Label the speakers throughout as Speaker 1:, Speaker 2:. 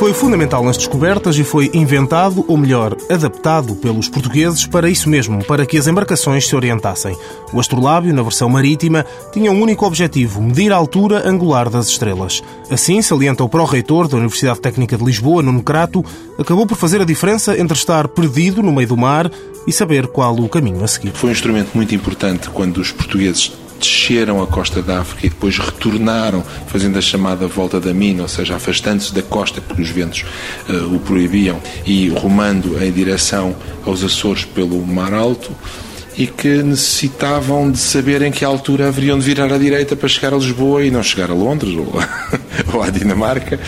Speaker 1: Foi fundamental nas descobertas e foi inventado, ou melhor, adaptado pelos portugueses para isso mesmo, para que as embarcações se orientassem. O astrolábio, na versão marítima, tinha um único objetivo, medir a altura angular das estrelas. Assim, salienta o pró-reitor da Universidade Técnica de Lisboa, Nuno Crato, acabou por fazer a diferença entre estar perdido no meio do mar e saber qual o caminho a seguir.
Speaker 2: Foi um instrumento muito importante quando os portugueses desceram a costa da África e depois retornaram, fazendo a chamada volta da mina, ou seja, afastando-se da costa porque os ventos uh, o proibiam e rumando em direção aos Açores pelo Mar Alto e que necessitavam de saber em que altura haveriam de virar à direita para chegar a Lisboa e não chegar a Londres ou, ou à Dinamarca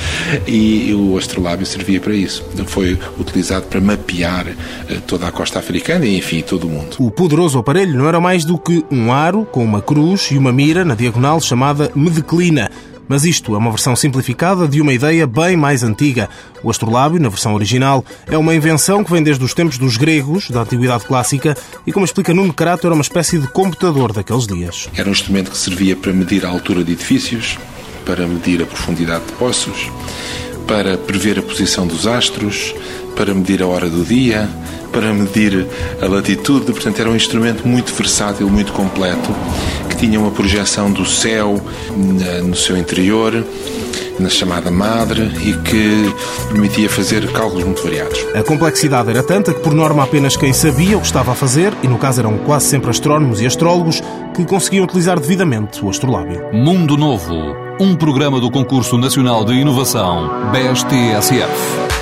Speaker 2: e o astrolábio servia para isso. Foi utilizado para mapear eh, toda a costa africana e, enfim, todo o mundo.
Speaker 1: O poderoso aparelho não era mais do que um aro com uma cruz e uma mira na diagonal chamada mediclina mas isto é uma versão simplificada de uma ideia bem mais antiga. O astrolábio, na versão original, é uma invenção que vem desde os tempos dos gregos, da Antiguidade Clássica, e como explica Nuno Crato, era uma espécie de computador daqueles dias.
Speaker 2: Era um instrumento que servia para medir a altura de edifícios, para medir a profundidade de poços, para prever a posição dos astros, para medir a hora do dia, para medir a latitude. Portanto, era um instrumento muito versátil, muito completo, que tinha uma projeção do céu no seu interior na chamada madre e que permitia fazer cálculos muito variados.
Speaker 1: A complexidade era tanta que, por norma, apenas quem sabia o que estava a fazer, e no caso eram quase sempre astrónomos e astrólogos, que conseguiam utilizar devidamente o astrolábio.
Speaker 3: Mundo Novo, um programa do Concurso Nacional de Inovação, BSTSF.